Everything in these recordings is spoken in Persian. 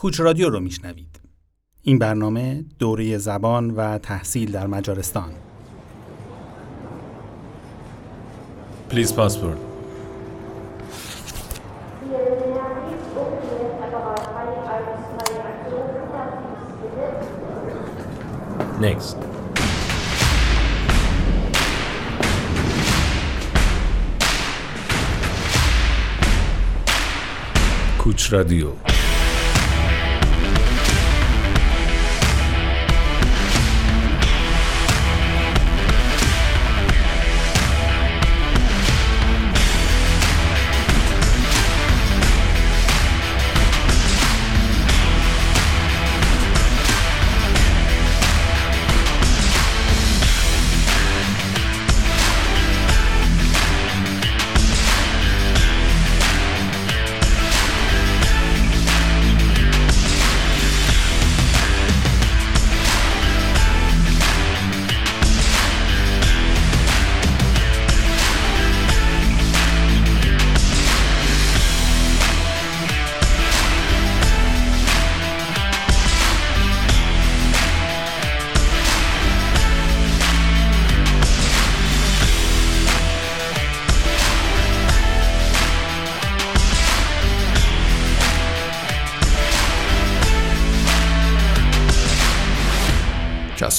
کوچ رادیو رو میشنوید. این برنامه دوره زبان و تحصیل در مجارستان. پلیز پاسپورت. Next. کوچ رادیو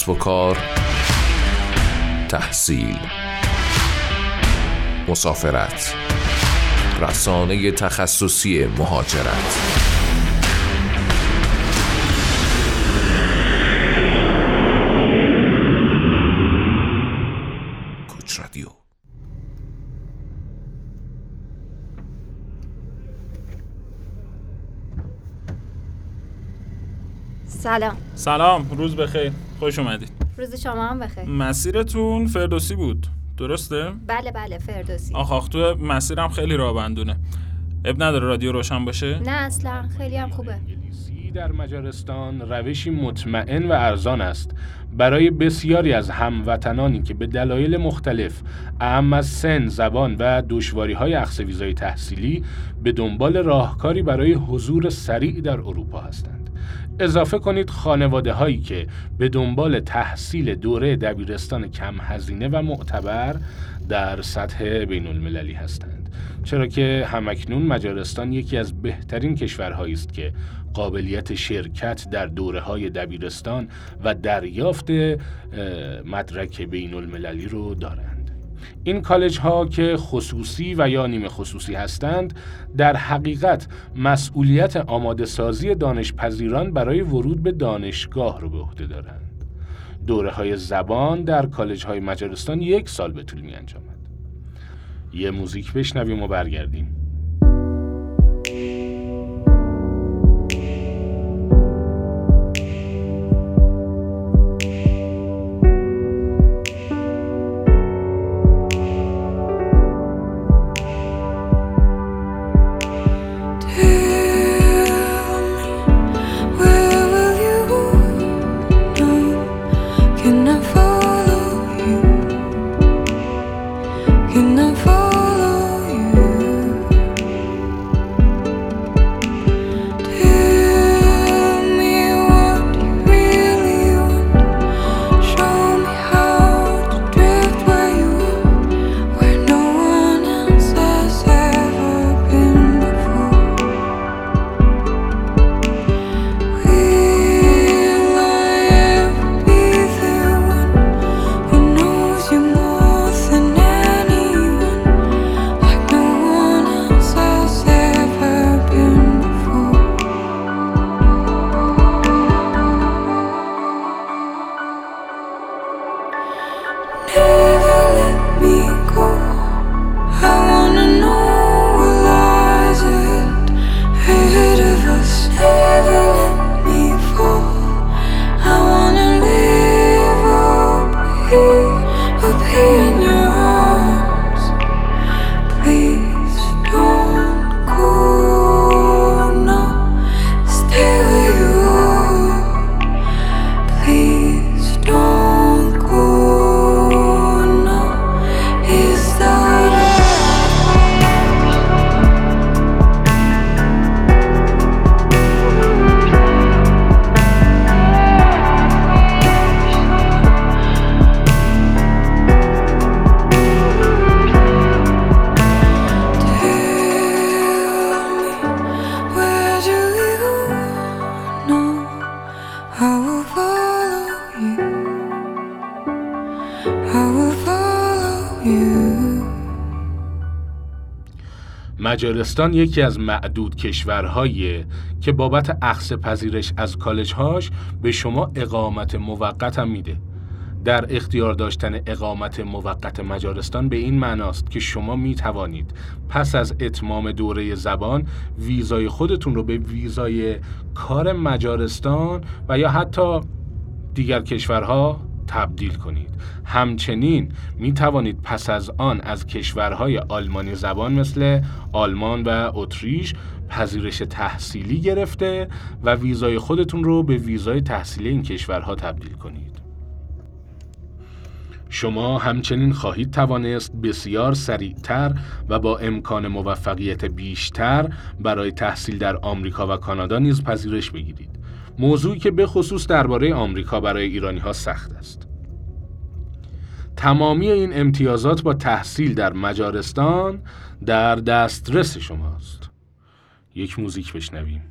کسب و کار تحصیل مسافرت رسانه تخصصی مهاجرت. کوچ رادیو. سلام. سلام روز بخیر. خوش اومدید روز شما هم بخیر. مسیرتون فردوسی بود. درسته؟ بله بله فردوسی. آخ آخ تو مسیرم خیلی راه بندونه اب نداره رادیو روشن باشه؟ نه اصلا خیلی هم خوبه. در مجارستان روشی مطمئن و ارزان است. برای بسیاری از هموطنانی که به دلایل مختلف اهم از سن، زبان و دشواری های ویزای تحصیلی به دنبال راهکاری برای حضور سریع در اروپا هستند. اضافه کنید خانواده هایی که به دنبال تحصیل دوره دبیرستان کم هزینه و معتبر در سطح بین المللی هستند. چرا که همکنون مجارستان یکی از بهترین کشورهایی است که قابلیت شرکت در دوره های دبیرستان و دریافت مدرک بین المللی رو دارند این کالج ها که خصوصی و یا نیمه خصوصی هستند در حقیقت مسئولیت آماده سازی دانشپذیران برای ورود به دانشگاه رو به عهده دارند. دوره های زبان در کالج های مجارستان یک سال به طول می انجامد. یه موزیک بشنویم و برگردیم. مجارستان یکی از معدود کشورهایی که بابت اخذ پذیرش از کالجهاش به شما اقامت موقت هم میده. در اختیار داشتن اقامت موقت مجارستان به این معناست که شما می توانید پس از اتمام دوره زبان ویزای خودتون رو به ویزای کار مجارستان و یا حتی دیگر کشورها تبدیل کنید همچنین می توانید پس از آن از کشورهای آلمانی زبان مثل آلمان و اتریش پذیرش تحصیلی گرفته و ویزای خودتون رو به ویزای تحصیلی این کشورها تبدیل کنید شما همچنین خواهید توانست بسیار سریعتر و با امکان موفقیت بیشتر برای تحصیل در آمریکا و کانادا نیز پذیرش بگیرید. موضوعی که به خصوص درباره آمریکا برای ایرانی ها سخت است. تمامی این امتیازات با تحصیل در مجارستان در دسترس شماست. یک موزیک بشنویم.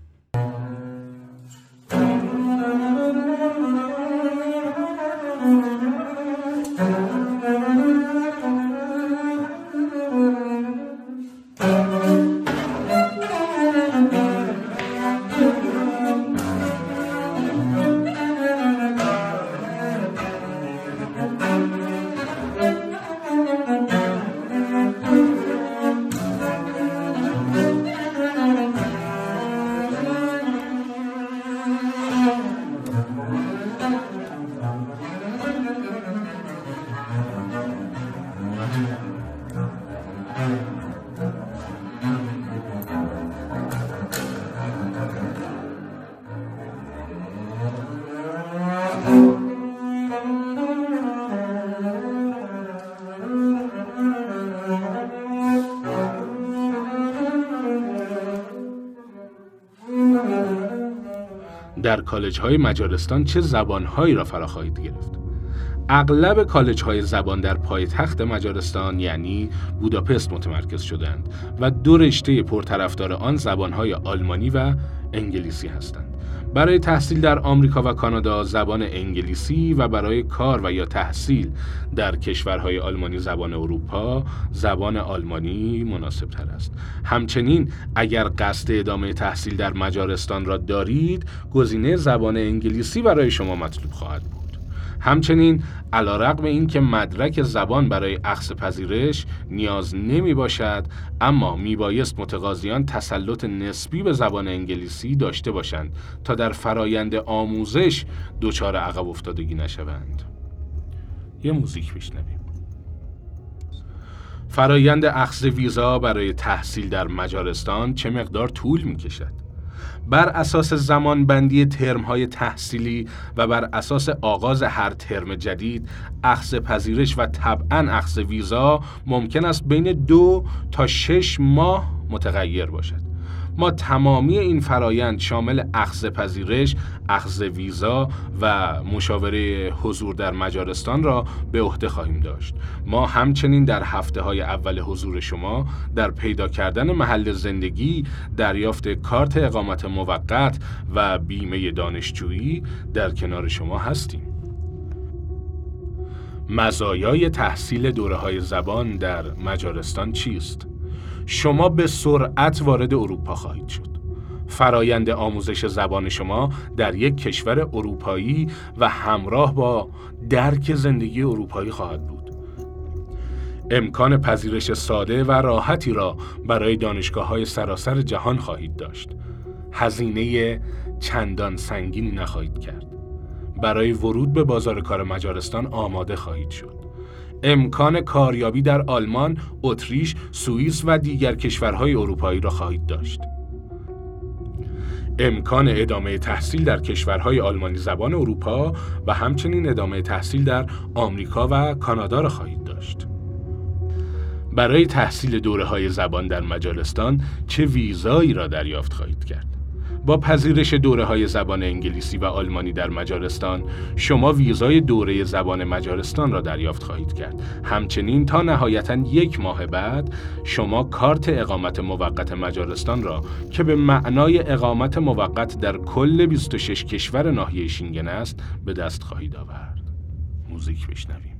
در کالج های مجارستان چه زبان هایی را فرا خواهید گرفت؟ اغلب کالج های زبان در پایتخت مجارستان یعنی بوداپست متمرکز شدند و دو رشته پرطرفدار آن زبان های آلمانی و انگلیسی هستند. برای تحصیل در آمریکا و کانادا زبان انگلیسی و برای کار و یا تحصیل در کشورهای آلمانی زبان اروپا زبان آلمانی مناسب تر است. همچنین اگر قصد ادامه تحصیل در مجارستان را دارید گزینه زبان انگلیسی برای شما مطلوب خواهد بود. همچنین علا رقم این که مدرک زبان برای اخص پذیرش نیاز نمی باشد اما می بایست متقاضیان تسلط نسبی به زبان انگلیسی داشته باشند تا در فرایند آموزش دچار عقب افتادگی نشوند یه موزیک بشنویم فرایند اخذ ویزا برای تحصیل در مجارستان چه مقدار طول می کشد؟ بر اساس زمانبندی ترمهای تحصیلی و بر اساس آغاز هر ترم جدید اخذ پذیرش و طبعا اخذ ویزا ممکن است بین دو تا شش ماه متغیر باشد. ما تمامی این فرایند شامل اخذ پذیرش، اخذ ویزا و مشاوره حضور در مجارستان را به عهده خواهیم داشت. ما همچنین در هفته های اول حضور شما در پیدا کردن محل زندگی، دریافت کارت اقامت موقت و بیمه دانشجویی در کنار شما هستیم. مزایای تحصیل دوره های زبان در مجارستان چیست؟ شما به سرعت وارد اروپا خواهید شد. فرایند آموزش زبان شما در یک کشور اروپایی و همراه با درک زندگی اروپایی خواهد بود. امکان پذیرش ساده و راحتی را برای دانشگاه های سراسر جهان خواهید داشت. هزینه چندان سنگینی نخواهید کرد. برای ورود به بازار کار مجارستان آماده خواهید شد. امکان کاریابی در آلمان، اتریش، سوئیس و دیگر کشورهای اروپایی را خواهید داشت. امکان ادامه تحصیل در کشورهای آلمانی زبان اروپا و همچنین ادامه تحصیل در آمریکا و کانادا را خواهید داشت. برای تحصیل دوره های زبان در مجارستان چه ویزایی را دریافت خواهید کرد؟ با پذیرش دوره های زبان انگلیسی و آلمانی در مجارستان شما ویزای دوره زبان مجارستان را دریافت خواهید کرد همچنین تا نهایتا یک ماه بعد شما کارت اقامت موقت مجارستان را که به معنای اقامت موقت در کل 26 کشور ناحیه شینگن است به دست خواهید آورد موزیک。بشنویم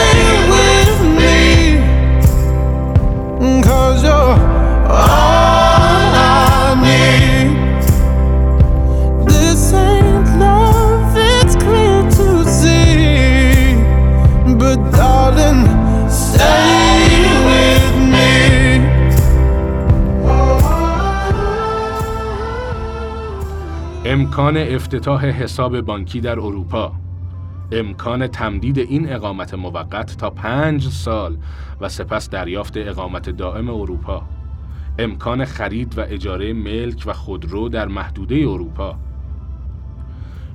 امکان افتتاح حساب بانکی در اروپا. امکان تمدید این اقامت موقت تا پنج سال و سپس دریافت اقامت دائم اروپا. امکان خرید و اجاره ملک و خودرو در محدوده اروپا.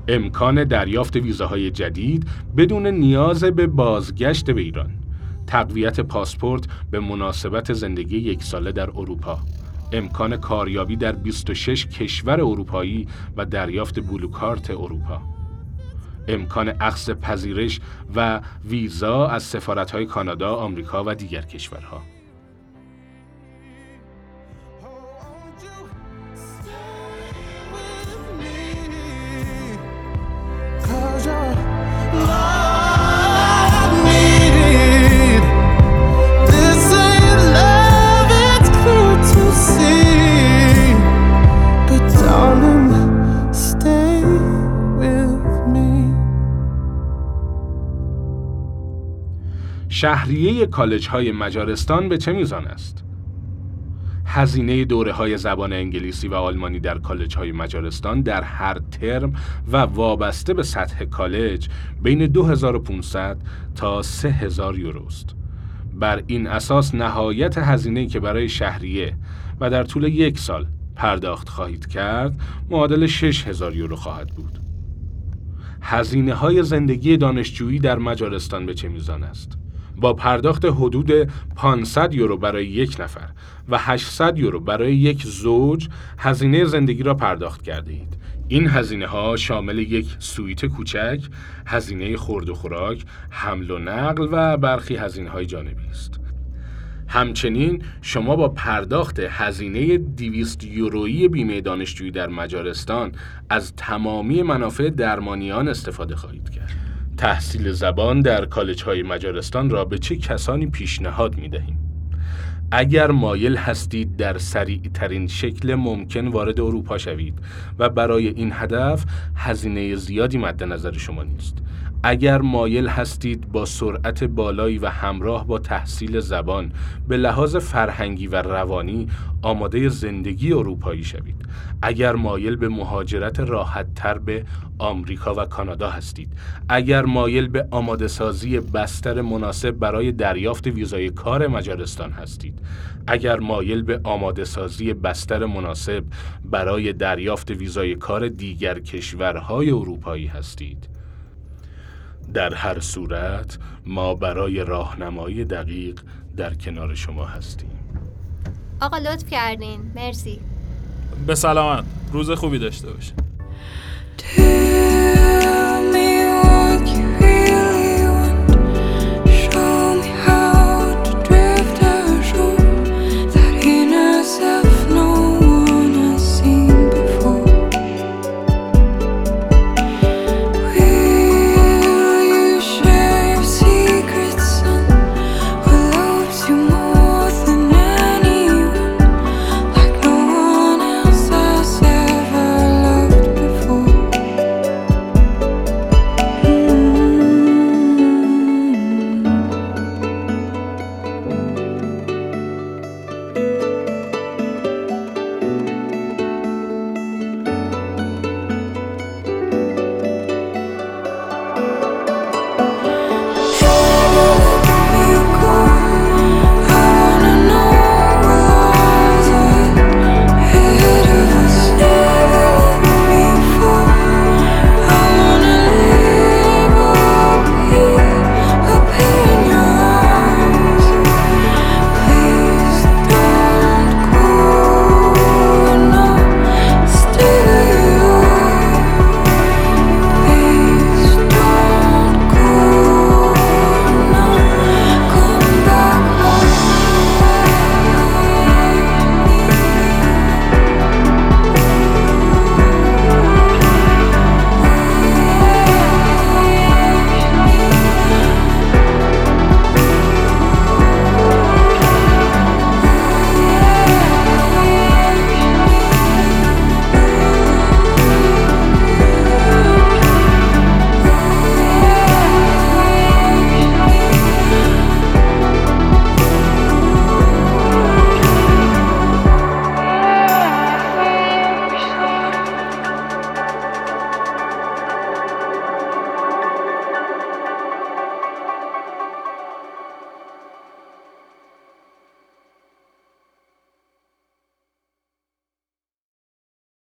امکان دریافت ویزاهای جدید بدون نیاز به بازگشت به ایران. تقویت پاسپورت به مناسبت زندگی یک ساله در اروپا. امکان کاریابی در 26 کشور اروپایی و دریافت بلوکارت اروپا. امکان اخذ پذیرش و ویزا از سفارت‌های کانادا، آمریکا و دیگر کشورها. شهریه کالج های مجارستان به چه میزان است؟ هزینه دوره های زبان انگلیسی و آلمانی در کالج های مجارستان در هر ترم و وابسته به سطح کالج بین 2500 تا 3000 یوروست. بر این اساس نهایت هزینه که برای شهریه و در طول یک سال پرداخت خواهید کرد معادل 6000 یورو خواهد بود. هزینه های زندگی دانشجویی در مجارستان به چه میزان است؟ با پرداخت حدود 500 یورو برای یک نفر و 800 یورو برای یک زوج هزینه زندگی را پرداخت کرده اید. این هزینه ها شامل یک سویت کوچک، هزینه خورد و خوراک، حمل و نقل و برخی هزینه های جانبی است. همچنین شما با پرداخت هزینه 200 یورویی بیمه دانشجویی در مجارستان از تمامی منافع درمانیان استفاده خواهید کرد. تحصیل زبان در کالج های مجارستان را به چه کسانی پیشنهاد می دهیم؟ اگر مایل هستید در سریع ترین شکل ممکن وارد اروپا شوید و برای این هدف هزینه زیادی مد نظر شما نیست. اگر مایل هستید با سرعت بالایی و همراه با تحصیل زبان به لحاظ فرهنگی و روانی آماده زندگی اروپایی شوید. اگر مایل به مهاجرت راحت تر به آمریکا و کانادا هستید. اگر مایل به آماده سازی بستر مناسب برای دریافت ویزای کار مجارستان هستید. اگر مایل به آماده سازی بستر مناسب برای دریافت ویزای کار دیگر کشورهای اروپایی هستید. در هر صورت ما برای راهنمایی دقیق در کنار شما هستیم. آقا لطف کردین. مرسی. به سلامت. روز خوبی داشته باشه Tear